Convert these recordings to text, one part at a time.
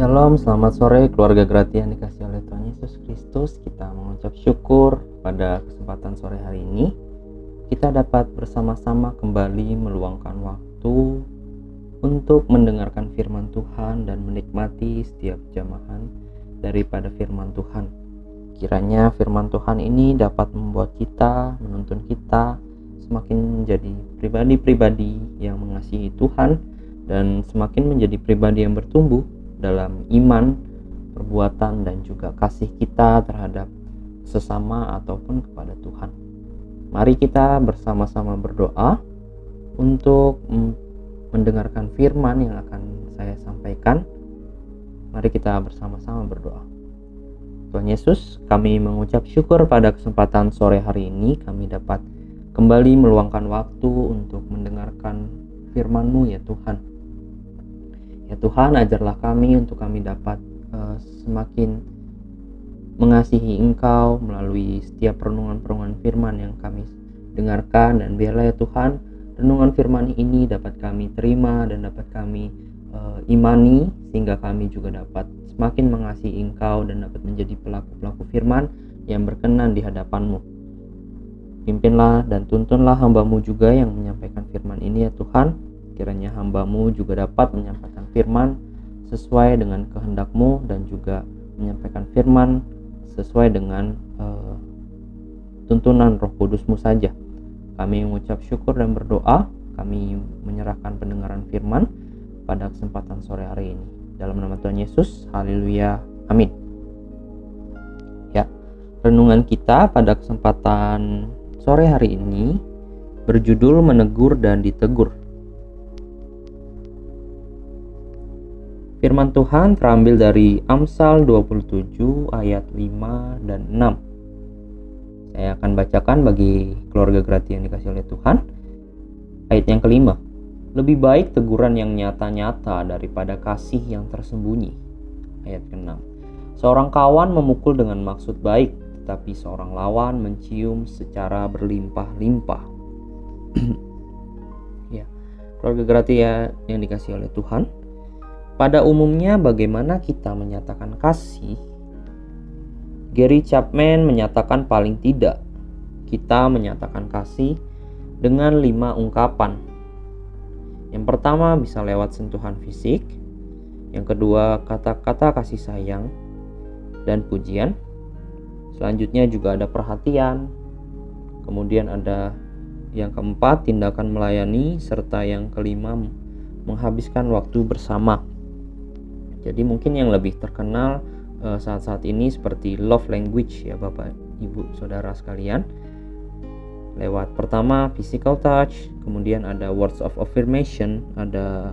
Shalom, selamat sore keluarga gratia yang dikasih oleh Tuhan Yesus Kristus. Kita mengucap syukur pada kesempatan sore hari ini. Kita dapat bersama-sama kembali meluangkan waktu untuk mendengarkan firman Tuhan dan menikmati setiap jamahan daripada firman Tuhan. Kiranya firman Tuhan ini dapat membuat kita, menuntun kita semakin menjadi pribadi-pribadi yang mengasihi Tuhan dan semakin menjadi pribadi yang bertumbuh dalam iman, perbuatan, dan juga kasih kita terhadap sesama ataupun kepada Tuhan. Mari kita bersama-sama berdoa untuk mendengarkan firman yang akan saya sampaikan. Mari kita bersama-sama berdoa. Tuhan Yesus, kami mengucap syukur pada kesempatan sore hari ini kami dapat kembali meluangkan waktu untuk mendengarkan firman-Mu ya Tuhan. Ya Tuhan, ajarlah kami untuk kami dapat uh, semakin mengasihi Engkau melalui setiap renungan-renungan firman yang kami dengarkan dan biarlah ya Tuhan renungan firman ini dapat kami terima dan dapat kami uh, imani sehingga kami juga dapat semakin mengasihi Engkau dan dapat menjadi pelaku-pelaku firman yang berkenan di hadapanmu. Pimpinlah dan tuntunlah hambamu juga yang menyampaikan firman ini ya Tuhan kiranya hambamu juga dapat menyampaikan firman sesuai dengan kehendakmu dan juga menyampaikan firman sesuai dengan uh, tuntunan roh kudusmu saja. Kami mengucap syukur dan berdoa, kami menyerahkan pendengaran firman pada kesempatan sore hari ini. Dalam nama Tuhan Yesus, haleluya, amin. Ya, renungan kita pada kesempatan sore hari ini berjudul menegur dan ditegur. Firman Tuhan terambil dari Amsal 27 ayat 5 dan 6. Saya akan bacakan bagi keluarga gratis yang dikasih oleh Tuhan. Ayat yang kelima. Lebih baik teguran yang nyata-nyata daripada kasih yang tersembunyi. Ayat ke-6. Seorang kawan memukul dengan maksud baik, tetapi seorang lawan mencium secara berlimpah-limpah. ya, keluarga gratis yang dikasih oleh Tuhan pada umumnya bagaimana kita menyatakan kasih? Gary Chapman menyatakan paling tidak kita menyatakan kasih dengan lima ungkapan. Yang pertama bisa lewat sentuhan fisik, yang kedua kata-kata kasih sayang dan pujian. Selanjutnya juga ada perhatian. Kemudian ada yang keempat tindakan melayani serta yang kelima menghabiskan waktu bersama. Jadi mungkin yang lebih terkenal uh, saat-saat ini seperti love language ya Bapak Ibu Saudara sekalian. Lewat pertama physical touch, kemudian ada words of affirmation, ada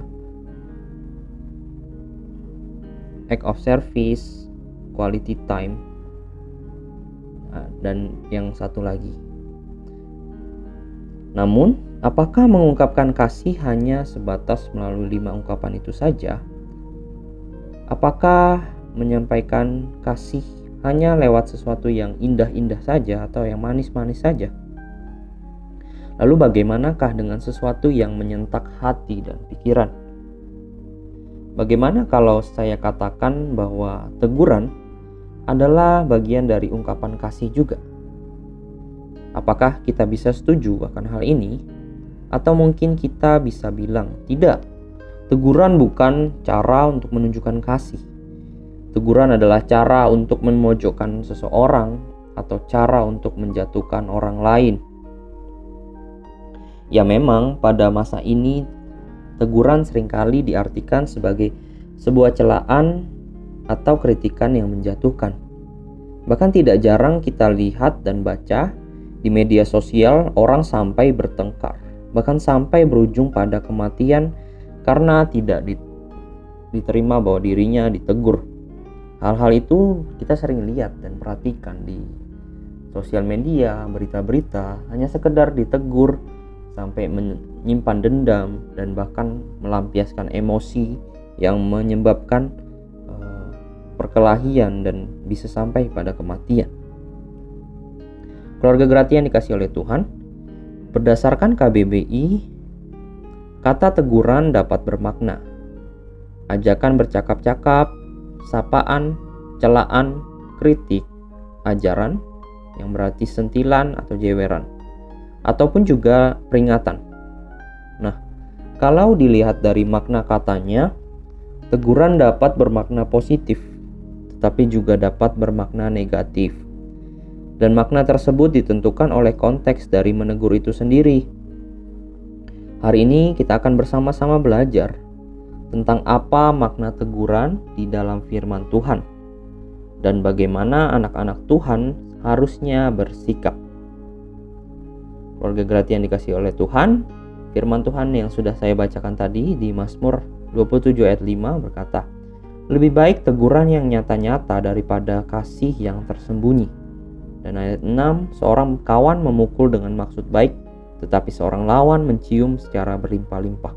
act of service, quality time, dan yang satu lagi. Namun, apakah mengungkapkan kasih hanya sebatas melalui lima ungkapan itu saja? Apakah menyampaikan kasih hanya lewat sesuatu yang indah-indah saja atau yang manis-manis saja? Lalu bagaimanakah dengan sesuatu yang menyentak hati dan pikiran? Bagaimana kalau saya katakan bahwa teguran adalah bagian dari ungkapan kasih juga? Apakah kita bisa setuju akan hal ini? Atau mungkin kita bisa bilang, "Tidak, Teguran bukan cara untuk menunjukkan kasih. Teguran adalah cara untuk memojokkan seseorang atau cara untuk menjatuhkan orang lain. Ya memang pada masa ini teguran sering kali diartikan sebagai sebuah celaan atau kritikan yang menjatuhkan. Bahkan tidak jarang kita lihat dan baca di media sosial orang sampai bertengkar, bahkan sampai berujung pada kematian karena tidak diterima bahwa dirinya ditegur. Hal-hal itu kita sering lihat dan perhatikan di sosial media, berita-berita, hanya sekedar ditegur sampai menyimpan dendam dan bahkan melampiaskan emosi yang menyebabkan uh, perkelahian dan bisa sampai pada kematian. Keluarga gratia yang dikasih oleh Tuhan, berdasarkan KBBI Kata teguran dapat bermakna ajakan bercakap-cakap, sapaan, celaan, kritik, ajaran yang berarti sentilan atau jeweran ataupun juga peringatan. Nah, kalau dilihat dari makna katanya, teguran dapat bermakna positif, tetapi juga dapat bermakna negatif. Dan makna tersebut ditentukan oleh konteks dari menegur itu sendiri. Hari ini kita akan bersama-sama belajar tentang apa makna teguran di dalam firman Tuhan dan bagaimana anak-anak Tuhan harusnya bersikap. Keluarga gratia yang dikasih oleh Tuhan, firman Tuhan yang sudah saya bacakan tadi di Mazmur 27 ayat 5 berkata, Lebih baik teguran yang nyata-nyata daripada kasih yang tersembunyi. Dan ayat 6, seorang kawan memukul dengan maksud baik, tetapi seorang lawan mencium secara berlimpah-limpah.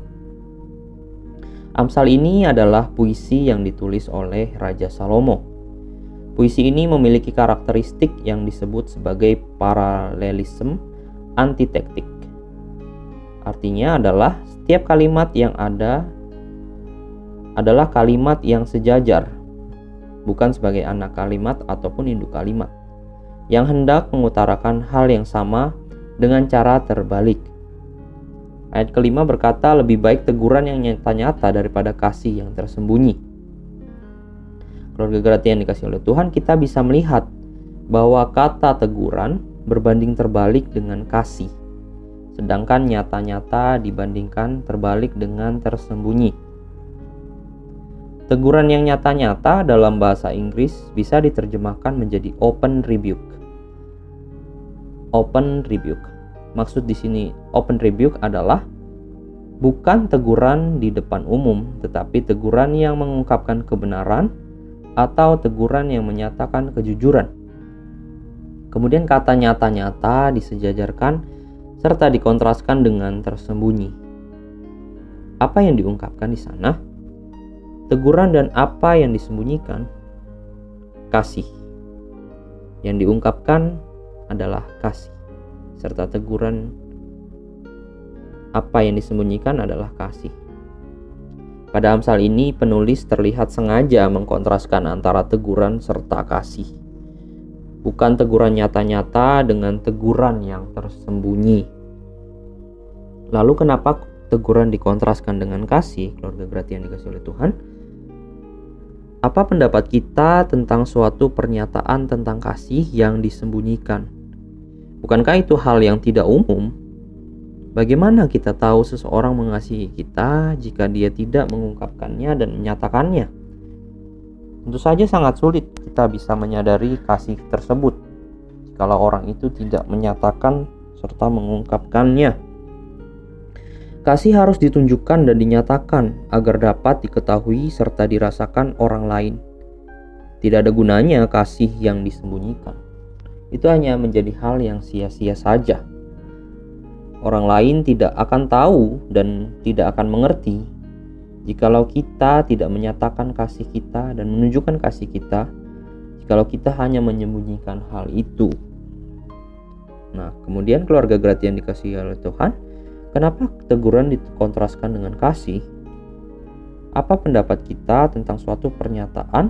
Amsal ini adalah puisi yang ditulis oleh Raja Salomo. Puisi ini memiliki karakteristik yang disebut sebagai paralelisme antitektik. Artinya adalah setiap kalimat yang ada adalah kalimat yang sejajar, bukan sebagai anak kalimat ataupun induk kalimat, yang hendak mengutarakan hal yang sama dengan cara terbalik. Ayat kelima berkata, "Lebih baik teguran yang nyata-nyata daripada kasih yang tersembunyi." Keluarga gratis yang dikasih oleh Tuhan, kita bisa melihat bahwa kata teguran berbanding terbalik dengan kasih, sedangkan nyata-nyata dibandingkan terbalik dengan tersembunyi. Teguran yang nyata-nyata dalam bahasa Inggris bisa diterjemahkan menjadi open rebuke. Open rebuke Maksud di sini open rebuke adalah bukan teguran di depan umum, tetapi teguran yang mengungkapkan kebenaran atau teguran yang menyatakan kejujuran. Kemudian kata nyata-nyata disejajarkan serta dikontraskan dengan tersembunyi. Apa yang diungkapkan di sana? Teguran dan apa yang disembunyikan? Kasih. Yang diungkapkan adalah kasih serta teguran apa yang disembunyikan adalah kasih. Pada Amsal ini penulis terlihat sengaja mengkontraskan antara teguran serta kasih. Bukan teguran nyata-nyata dengan teguran yang tersembunyi. Lalu kenapa teguran dikontraskan dengan kasih, keluarga berarti yang dikasih oleh Tuhan? Apa pendapat kita tentang suatu pernyataan tentang kasih yang disembunyikan? Bukankah itu hal yang tidak umum? Bagaimana kita tahu seseorang mengasihi kita jika dia tidak mengungkapkannya dan menyatakannya? Tentu saja sangat sulit kita bisa menyadari kasih tersebut kalau orang itu tidak menyatakan serta mengungkapkannya. Kasih harus ditunjukkan dan dinyatakan agar dapat diketahui serta dirasakan orang lain. Tidak ada gunanya kasih yang disembunyikan itu hanya menjadi hal yang sia-sia saja. Orang lain tidak akan tahu dan tidak akan mengerti jikalau kita tidak menyatakan kasih kita dan menunjukkan kasih kita, jikalau kita hanya menyembunyikan hal itu. Nah, kemudian keluarga gratis yang dikasihi oleh Tuhan, kenapa teguran dikontraskan dengan kasih? Apa pendapat kita tentang suatu pernyataan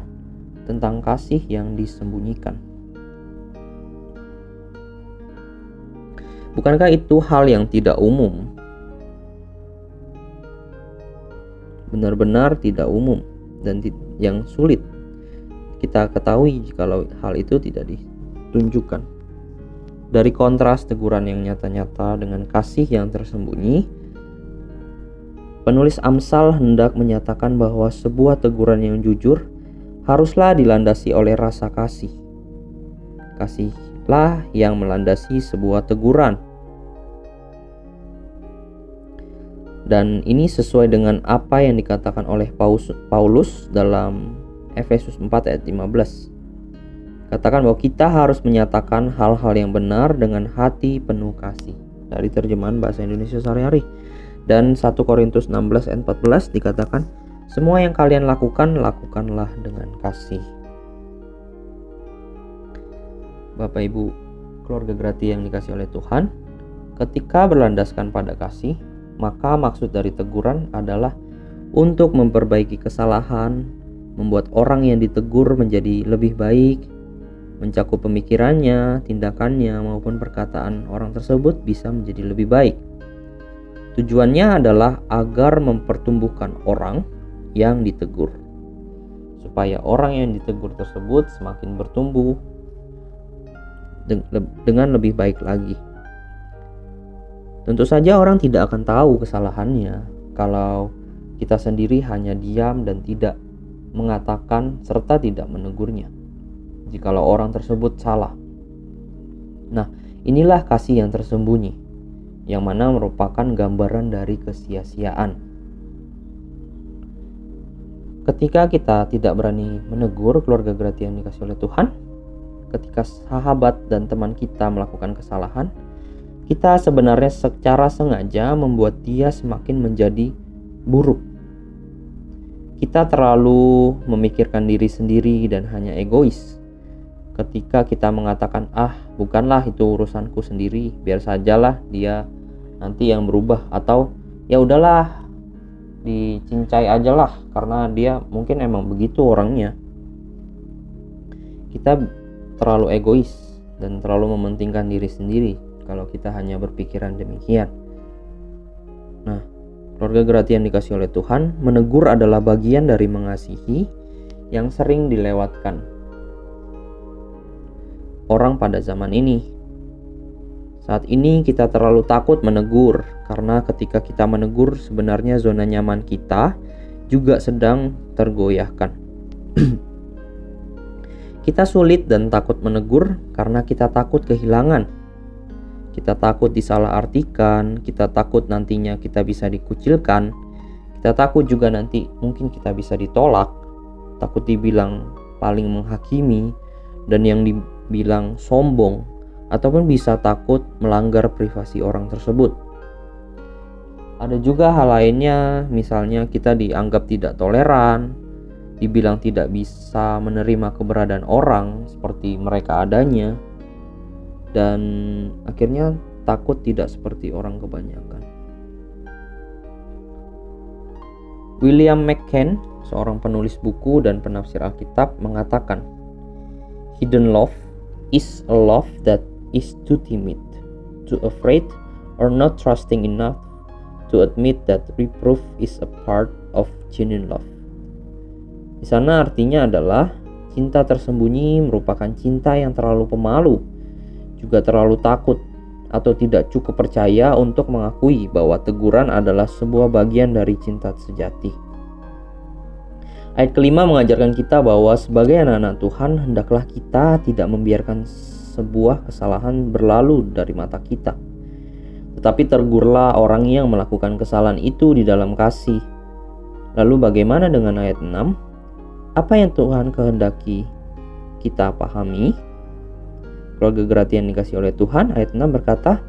tentang kasih yang disembunyikan? Bukankah itu hal yang tidak umum? Benar-benar tidak umum dan yang sulit kita ketahui jikalau hal itu tidak ditunjukkan. Dari kontras teguran yang nyata-nyata dengan kasih yang tersembunyi, penulis Amsal hendak menyatakan bahwa sebuah teguran yang jujur haruslah dilandasi oleh rasa kasih. Kasih lah yang melandasi sebuah teguran. Dan ini sesuai dengan apa yang dikatakan oleh Paulus dalam Efesus 4 ayat 15. Katakan bahwa kita harus menyatakan hal-hal yang benar dengan hati penuh kasih. Dari terjemahan bahasa Indonesia sehari-hari. Dan 1 Korintus 16 ayat 14 dikatakan, semua yang kalian lakukan, lakukanlah dengan kasih. Bapak Ibu keluarga gratis yang dikasih oleh Tuhan, ketika berlandaskan pada kasih, maka maksud dari teguran adalah untuk memperbaiki kesalahan membuat orang yang ditegur menjadi lebih baik, mencakup pemikirannya, tindakannya, maupun perkataan orang tersebut bisa menjadi lebih baik. Tujuannya adalah agar mempertumbuhkan orang yang ditegur, supaya orang yang ditegur tersebut semakin bertumbuh dengan lebih baik lagi. Tentu saja, orang tidak akan tahu kesalahannya kalau kita sendiri hanya diam dan tidak mengatakan serta tidak menegurnya jikalau orang tersebut salah. Nah, inilah kasih yang tersembunyi, yang mana merupakan gambaran dari kesia-siaan. Ketika kita tidak berani menegur keluarga gratia yang dikasih oleh Tuhan, ketika sahabat dan teman kita melakukan kesalahan, kita sebenarnya secara sengaja membuat dia semakin menjadi buruk. Kita terlalu memikirkan diri sendiri dan hanya egois ketika kita mengatakan ah bukanlah itu urusanku sendiri biar sajalah dia nanti yang berubah atau ya udahlah dicincai aja lah karena dia mungkin emang begitu orangnya kita terlalu egois dan terlalu mementingkan diri sendiri kalau kita hanya berpikiran demikian nah keluarga gratia yang dikasih oleh Tuhan menegur adalah bagian dari mengasihi yang sering dilewatkan orang pada zaman ini. Saat ini kita terlalu takut menegur karena ketika kita menegur sebenarnya zona nyaman kita juga sedang tergoyahkan. kita sulit dan takut menegur karena kita takut kehilangan. Kita takut disalahartikan, kita takut nantinya kita bisa dikucilkan, kita takut juga nanti mungkin kita bisa ditolak, takut dibilang paling menghakimi, dan yang di, bilang sombong ataupun bisa takut melanggar privasi orang tersebut. Ada juga hal lainnya, misalnya kita dianggap tidak toleran, dibilang tidak bisa menerima keberadaan orang seperti mereka adanya, dan akhirnya takut tidak seperti orang kebanyakan. William McCann, seorang penulis buku dan penafsir Alkitab, mengatakan, "Hidden love is a love that is too timid, too afraid, or not trusting enough to admit that reproof is a part of genuine love. Di sana artinya adalah cinta tersembunyi merupakan cinta yang terlalu pemalu, juga terlalu takut atau tidak cukup percaya untuk mengakui bahwa teguran adalah sebuah bagian dari cinta sejati. Ayat kelima mengajarkan kita bahwa sebagai anak-anak Tuhan, hendaklah kita tidak membiarkan sebuah kesalahan berlalu dari mata kita. Tetapi tergurlah orang yang melakukan kesalahan itu di dalam kasih. Lalu bagaimana dengan ayat 6? Apa yang Tuhan kehendaki kita pahami? Keluarga gratia yang dikasih oleh Tuhan, ayat 6 berkata,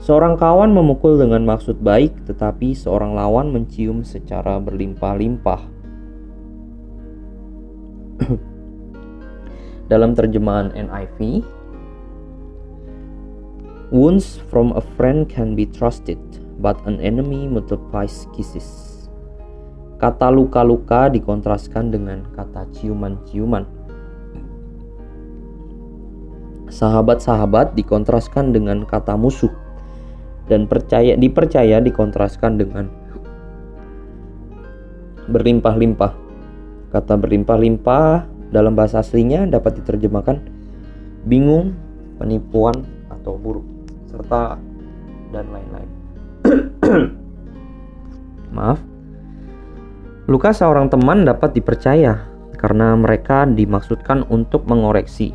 Seorang kawan memukul dengan maksud baik, tetapi seorang lawan mencium secara berlimpah-limpah. Dalam terjemahan NIV, wounds from a friend can be trusted, but an enemy multiplies kisses. Kata luka-luka dikontraskan dengan kata ciuman-ciuman. Sahabat-sahabat dikontraskan dengan kata musuh dan percaya dipercaya dikontraskan dengan berlimpah-limpah. Kata berlimpah-limpah dalam bahasa aslinya dapat diterjemahkan bingung, penipuan, atau buruk, serta dan lain-lain. Maaf. Luka seorang teman dapat dipercaya karena mereka dimaksudkan untuk mengoreksi.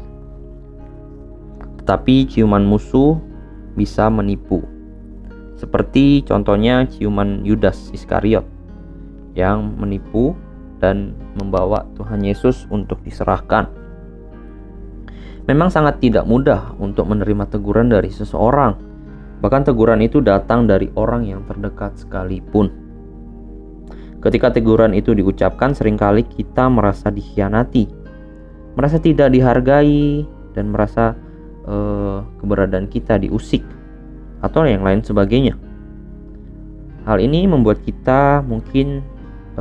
Tetapi ciuman musuh bisa menipu. Seperti contohnya ciuman Yudas Iskariot yang menipu dan membawa Tuhan Yesus untuk diserahkan. Memang sangat tidak mudah untuk menerima teguran dari seseorang, bahkan teguran itu datang dari orang yang terdekat sekalipun. Ketika teguran itu diucapkan, sering kali kita merasa dikhianati, merasa tidak dihargai, dan merasa uh, keberadaan kita diusik, atau yang lain sebagainya. Hal ini membuat kita mungkin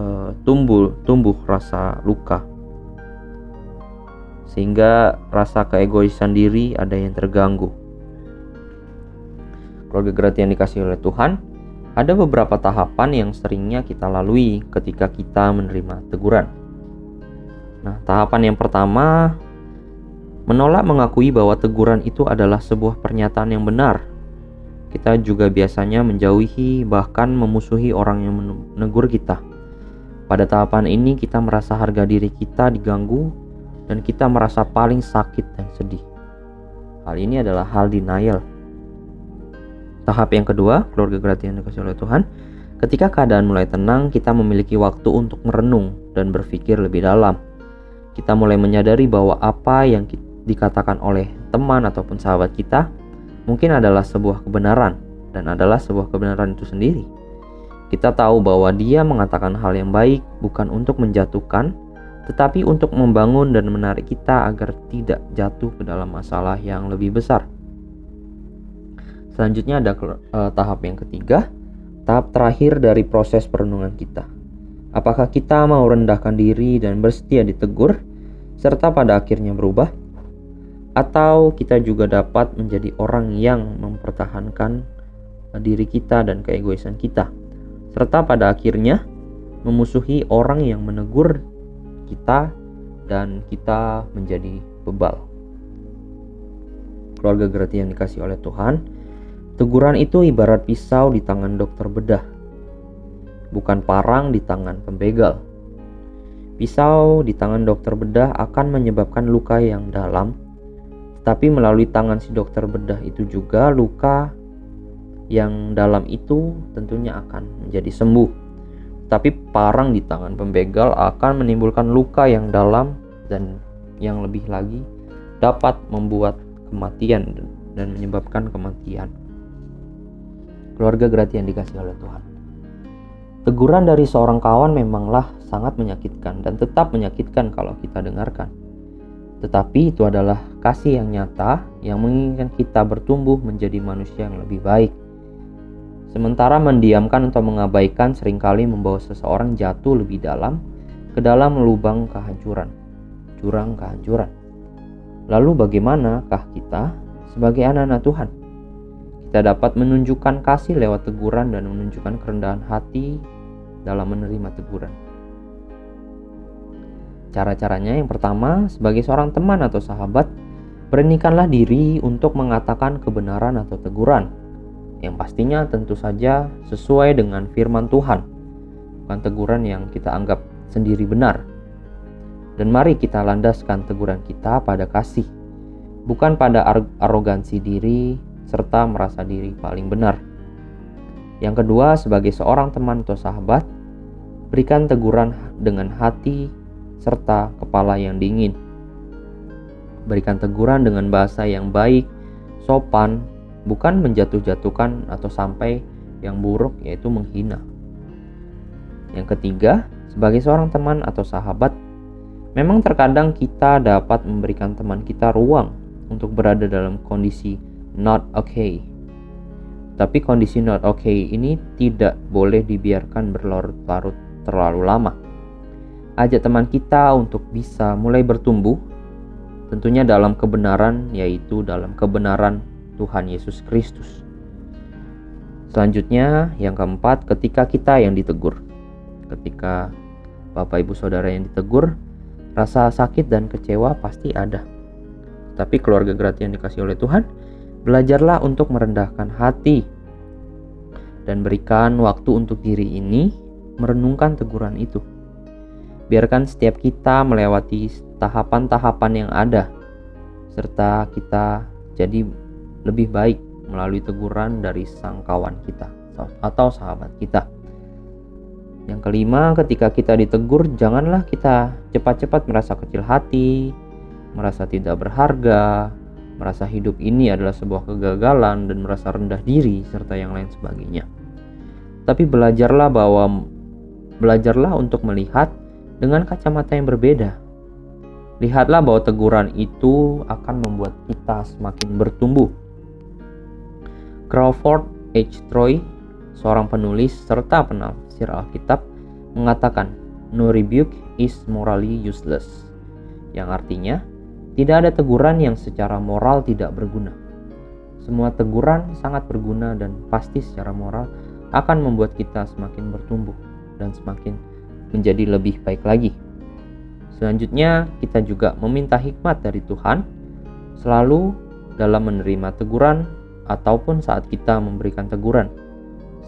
uh, tumbuh tumbuh rasa luka sehingga rasa keegoisan diri ada yang terganggu. Keluarga gratis yang dikasih oleh Tuhan, ada beberapa tahapan yang seringnya kita lalui ketika kita menerima teguran. Nah, tahapan yang pertama menolak mengakui bahwa teguran itu adalah sebuah pernyataan yang benar. Kita juga biasanya menjauhi bahkan memusuhi orang yang menegur kita. Pada tahapan ini kita merasa harga diri kita diganggu dan kita merasa paling sakit dan sedih. Hal ini adalah hal denial. Tahap yang kedua, keluarga gratis yang dikasih oleh Tuhan. Ketika keadaan mulai tenang, kita memiliki waktu untuk merenung dan berpikir lebih dalam kita mulai menyadari bahwa apa yang dikatakan oleh teman ataupun sahabat kita mungkin adalah sebuah kebenaran dan adalah sebuah kebenaran itu sendiri. Kita tahu bahwa dia mengatakan hal yang baik bukan untuk menjatuhkan, tetapi untuk membangun dan menarik kita agar tidak jatuh ke dalam masalah yang lebih besar. Selanjutnya ada uh, tahap yang ketiga, tahap terakhir dari proses perenungan kita. Apakah kita mau rendahkan diri dan bersedia ditegur, serta pada akhirnya berubah? Atau kita juga dapat menjadi orang yang mempertahankan diri kita dan keegoisan kita, serta pada akhirnya memusuhi orang yang menegur kita dan kita menjadi bebal. Keluarga gratis yang dikasih oleh Tuhan, teguran itu ibarat pisau di tangan dokter bedah bukan parang di tangan pembegal. Pisau di tangan dokter bedah akan menyebabkan luka yang dalam, tapi melalui tangan si dokter bedah itu juga luka yang dalam itu tentunya akan menjadi sembuh. Tapi parang di tangan pembegal akan menimbulkan luka yang dalam dan yang lebih lagi dapat membuat kematian dan menyebabkan kematian. Keluarga gratis yang dikasih oleh Tuhan. Teguran dari seorang kawan memanglah sangat menyakitkan dan tetap menyakitkan kalau kita dengarkan. Tetapi itu adalah kasih yang nyata yang menginginkan kita bertumbuh menjadi manusia yang lebih baik. Sementara mendiamkan atau mengabaikan sering kali membawa seseorang jatuh lebih dalam ke dalam lubang kehancuran, jurang kehancuran. Lalu bagaimanakah kita sebagai anak-anak Tuhan? Kita dapat menunjukkan kasih lewat teguran dan menunjukkan kerendahan hati dalam menerima teguran. Cara-caranya yang pertama, sebagai seorang teman atau sahabat, beranikanlah diri untuk mengatakan kebenaran atau teguran, yang pastinya tentu saja sesuai dengan firman Tuhan, bukan teguran yang kita anggap sendiri benar. Dan mari kita landaskan teguran kita pada kasih, bukan pada arogansi diri serta merasa diri paling benar. Yang kedua, sebagai seorang teman atau sahabat, berikan teguran dengan hati serta kepala yang dingin. Berikan teguran dengan bahasa yang baik, sopan, bukan menjatuh-jatuhkan atau sampai yang buruk yaitu menghina. Yang ketiga, sebagai seorang teman atau sahabat, memang terkadang kita dapat memberikan teman kita ruang untuk berada dalam kondisi not okay tapi kondisi not okay ini tidak boleh dibiarkan berlarut-larut terlalu lama. Ajak teman kita untuk bisa mulai bertumbuh, tentunya dalam kebenaran, yaitu dalam kebenaran Tuhan Yesus Kristus. Selanjutnya, yang keempat, ketika kita yang ditegur, ketika Bapak Ibu Saudara yang ditegur, rasa sakit dan kecewa pasti ada. Tapi keluarga gratis yang dikasih oleh Tuhan, Belajarlah untuk merendahkan hati dan berikan waktu untuk diri ini merenungkan teguran itu. Biarkan setiap kita melewati tahapan-tahapan yang ada, serta kita jadi lebih baik melalui teguran dari sang kawan kita atau sahabat kita. Yang kelima, ketika kita ditegur, janganlah kita cepat-cepat merasa kecil hati, merasa tidak berharga, merasa hidup ini adalah sebuah kegagalan dan merasa rendah diri serta yang lain sebagainya. Tapi belajarlah bahwa belajarlah untuk melihat dengan kacamata yang berbeda. Lihatlah bahwa teguran itu akan membuat kita semakin bertumbuh. Crawford H. Troy, seorang penulis serta penafsir Alkitab, mengatakan, "No rebuke is morally useless." Yang artinya, Tidak ada teguran yang secara moral tidak berguna. Semua teguran sangat berguna dan pasti secara moral akan membuat kita semakin bertumbuh dan semakin menjadi lebih baik lagi. Selanjutnya, kita juga meminta hikmat dari Tuhan selalu dalam menerima teguran ataupun saat kita memberikan teguran,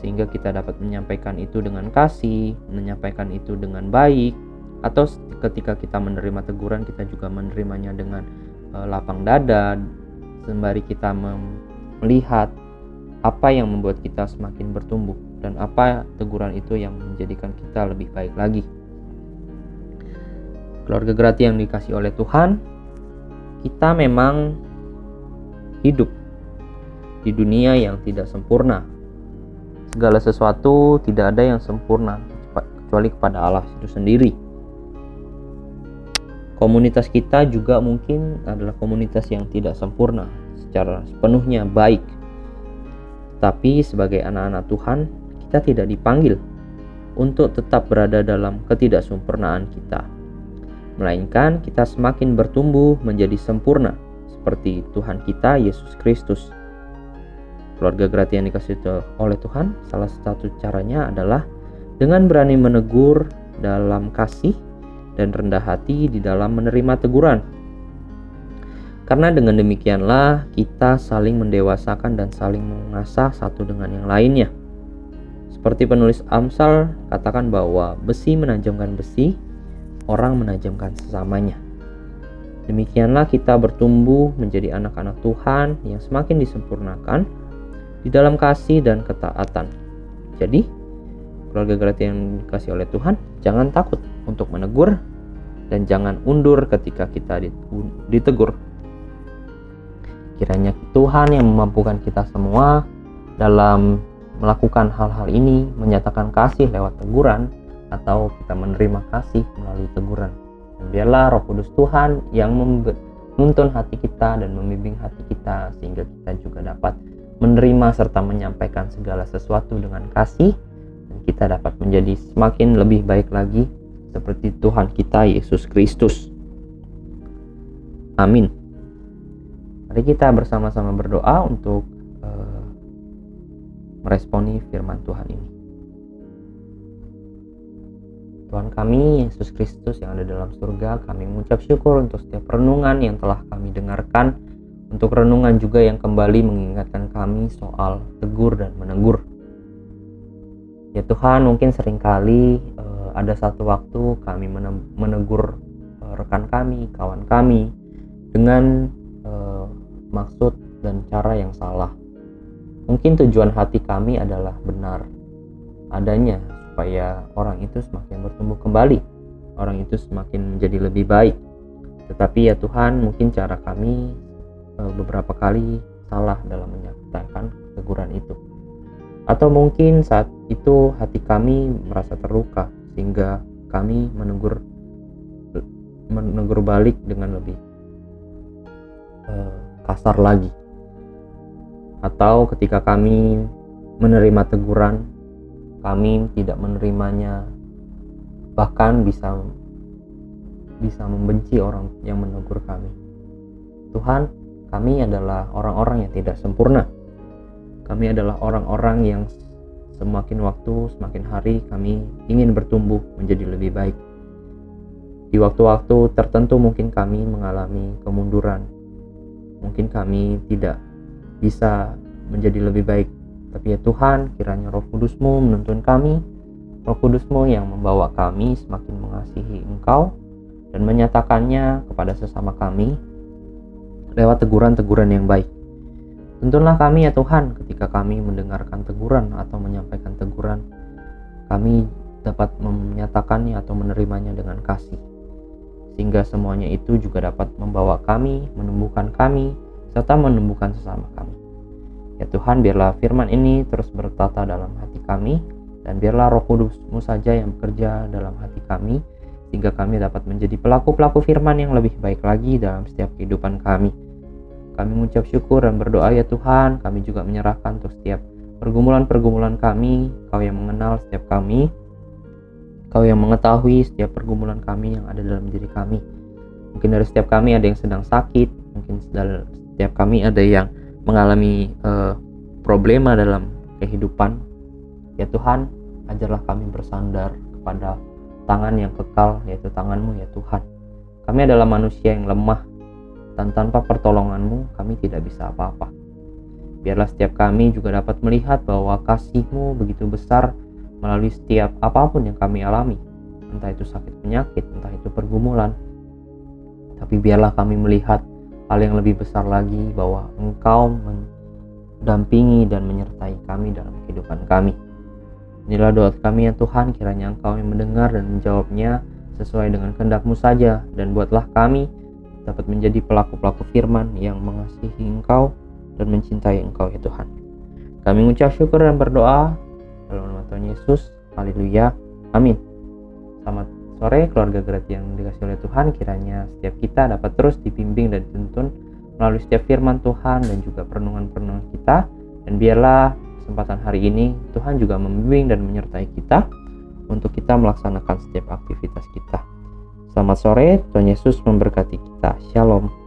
sehingga kita dapat menyampaikan itu dengan kasih, menyampaikan itu dengan baik, atau ketika kita menerima teguran, kita juga menerimanya dengan uh, lapang dada, sembari kita melihat apa yang membuat kita semakin bertumbuh dan apa teguran itu yang menjadikan kita lebih baik lagi. Keluarga Grati yang dikasih oleh Tuhan, kita memang hidup di dunia yang tidak sempurna. Segala sesuatu tidak ada yang sempurna kecuali kepada Allah itu sendiri. Komunitas kita juga mungkin adalah komunitas yang tidak sempurna secara sepenuhnya baik. Tapi sebagai anak-anak Tuhan, kita tidak dipanggil untuk tetap berada dalam ketidaksempurnaan kita. Melainkan kita semakin bertumbuh menjadi sempurna seperti Tuhan kita Yesus Kristus. Keluarga gratis yang dikasih oleh Tuhan, salah satu caranya adalah dengan berani menegur dalam kasih dan rendah hati di dalam menerima teguran. Karena dengan demikianlah kita saling mendewasakan dan saling mengasah satu dengan yang lainnya. Seperti penulis Amsal katakan bahwa besi menajamkan besi, orang menajamkan sesamanya. Demikianlah kita bertumbuh menjadi anak-anak Tuhan yang semakin disempurnakan di dalam kasih dan ketaatan. Jadi, keluarga gratis yang dikasih oleh Tuhan, jangan takut untuk menegur dan jangan undur ketika kita ditegur. Kiranya Tuhan yang memampukan kita semua dalam melakukan hal-hal ini, menyatakan kasih lewat teguran, atau kita menerima kasih melalui teguran. Dan biarlah Roh Kudus Tuhan yang menuntun hati kita dan membimbing hati kita sehingga kita juga dapat menerima serta menyampaikan segala sesuatu dengan kasih dan kita dapat menjadi semakin lebih baik lagi seperti Tuhan kita Yesus Kristus. Amin. Mari kita bersama-sama berdoa untuk uh, meresponi firman Tuhan ini. Tuhan kami, Yesus Kristus yang ada dalam surga, kami mengucap syukur untuk setiap renungan yang telah kami dengarkan untuk renungan juga yang kembali mengingatkan kami soal tegur dan menegur. Ya Tuhan, mungkin sering kali uh, ada satu waktu kami menegur uh, rekan kami, kawan kami dengan uh, maksud dan cara yang salah. Mungkin tujuan hati kami adalah benar adanya supaya orang itu semakin bertumbuh kembali, orang itu semakin menjadi lebih baik. Tetapi ya Tuhan, mungkin cara kami Eh, beberapa kali salah dalam menyampaikan teguran itu. Atau mungkin saat itu hati kami merasa terluka sehingga kami menegur menegur balik dengan lebih uh, kasar lagi. Atau ketika kami menerima teguran, kami tidak menerimanya bahkan bisa bisa membenci orang yang menegur kami. Tuhan, kami adalah orang-orang yang tidak sempurna. Kami adalah orang-orang yang semakin waktu, semakin hari kami ingin bertumbuh menjadi lebih baik. Di waktu-waktu tertentu mungkin kami mengalami kemunduran. Mungkin kami tidak bisa menjadi lebih baik. Tapi ya Tuhan, kiranya roh kudusmu menuntun kami, roh kudusmu yang membawa kami semakin mengasihi Engkau dan menyatakannya kepada sesama kami lewat teguran-teguran yang baik. Tuntunlah kami ya Tuhan ketika kami mendengarkan teguran atau menyampaikan teguran, kami dapat menyatakannya atau menerimanya dengan kasih. Sehingga semuanya itu juga dapat membawa kami, menumbuhkan kami, serta menumbuhkan sesama kami. Ya Tuhan, biarlah firman ini terus bertata dalam hati kami, dan biarlah roh kudusmu saja yang bekerja dalam hati kami, sehingga kami dapat menjadi pelaku-pelaku firman yang lebih baik lagi dalam setiap kehidupan kami kami mengucap syukur dan berdoa ya Tuhan, kami juga menyerahkan untuk setiap pergumulan-pergumulan kami, Kau yang mengenal setiap kami, Kau yang mengetahui setiap pergumulan kami yang ada dalam diri kami. Mungkin dari setiap kami ada yang sedang sakit, mungkin setiap kami ada yang mengalami uh, problema dalam kehidupan. Ya Tuhan, ajarlah kami bersandar kepada tangan yang kekal, yaitu tanganmu ya Tuhan. Kami adalah manusia yang lemah, dan tanpa pertolonganmu kami tidak bisa apa-apa. Biarlah setiap kami juga dapat melihat bahwa kasihmu begitu besar melalui setiap apa pun yang kami alami, entah itu sakit penyakit, entah itu pergumulan, tapi biarlah kami melihat hal yang lebih besar lagi bahwa Engkau mendampingi dan menyertai kami dalam kehidupan kami. Inilah doa kami ya Tuhan, kiranya Engkau yang mendengar dan menjawabnya sesuai dengan kehendak-Mu saja dan buatlah kami dapat menjadi pelaku-pelaku firman yang mengasihi Engkau dan mencintai Engkau ya Tuhan. Kami mengucap syukur dan berdoa dalam nama Tuhan Yesus. Haleluya. Amin. Selamat sore keluarga Grati yang dikasih oleh Tuhan kiranya setiap kita dapat terus dibimbing dan dituntun melalui setiap firman Tuhan dan juga perenungan-perenungan kita dan biarlah kesempatan hari ini Tuhan juga membimbing dan menyertai kita untuk kita melaksanakan setiap aktivitas kita. Selamat sore, Tuhan Yesus memberkati kita. Shalom.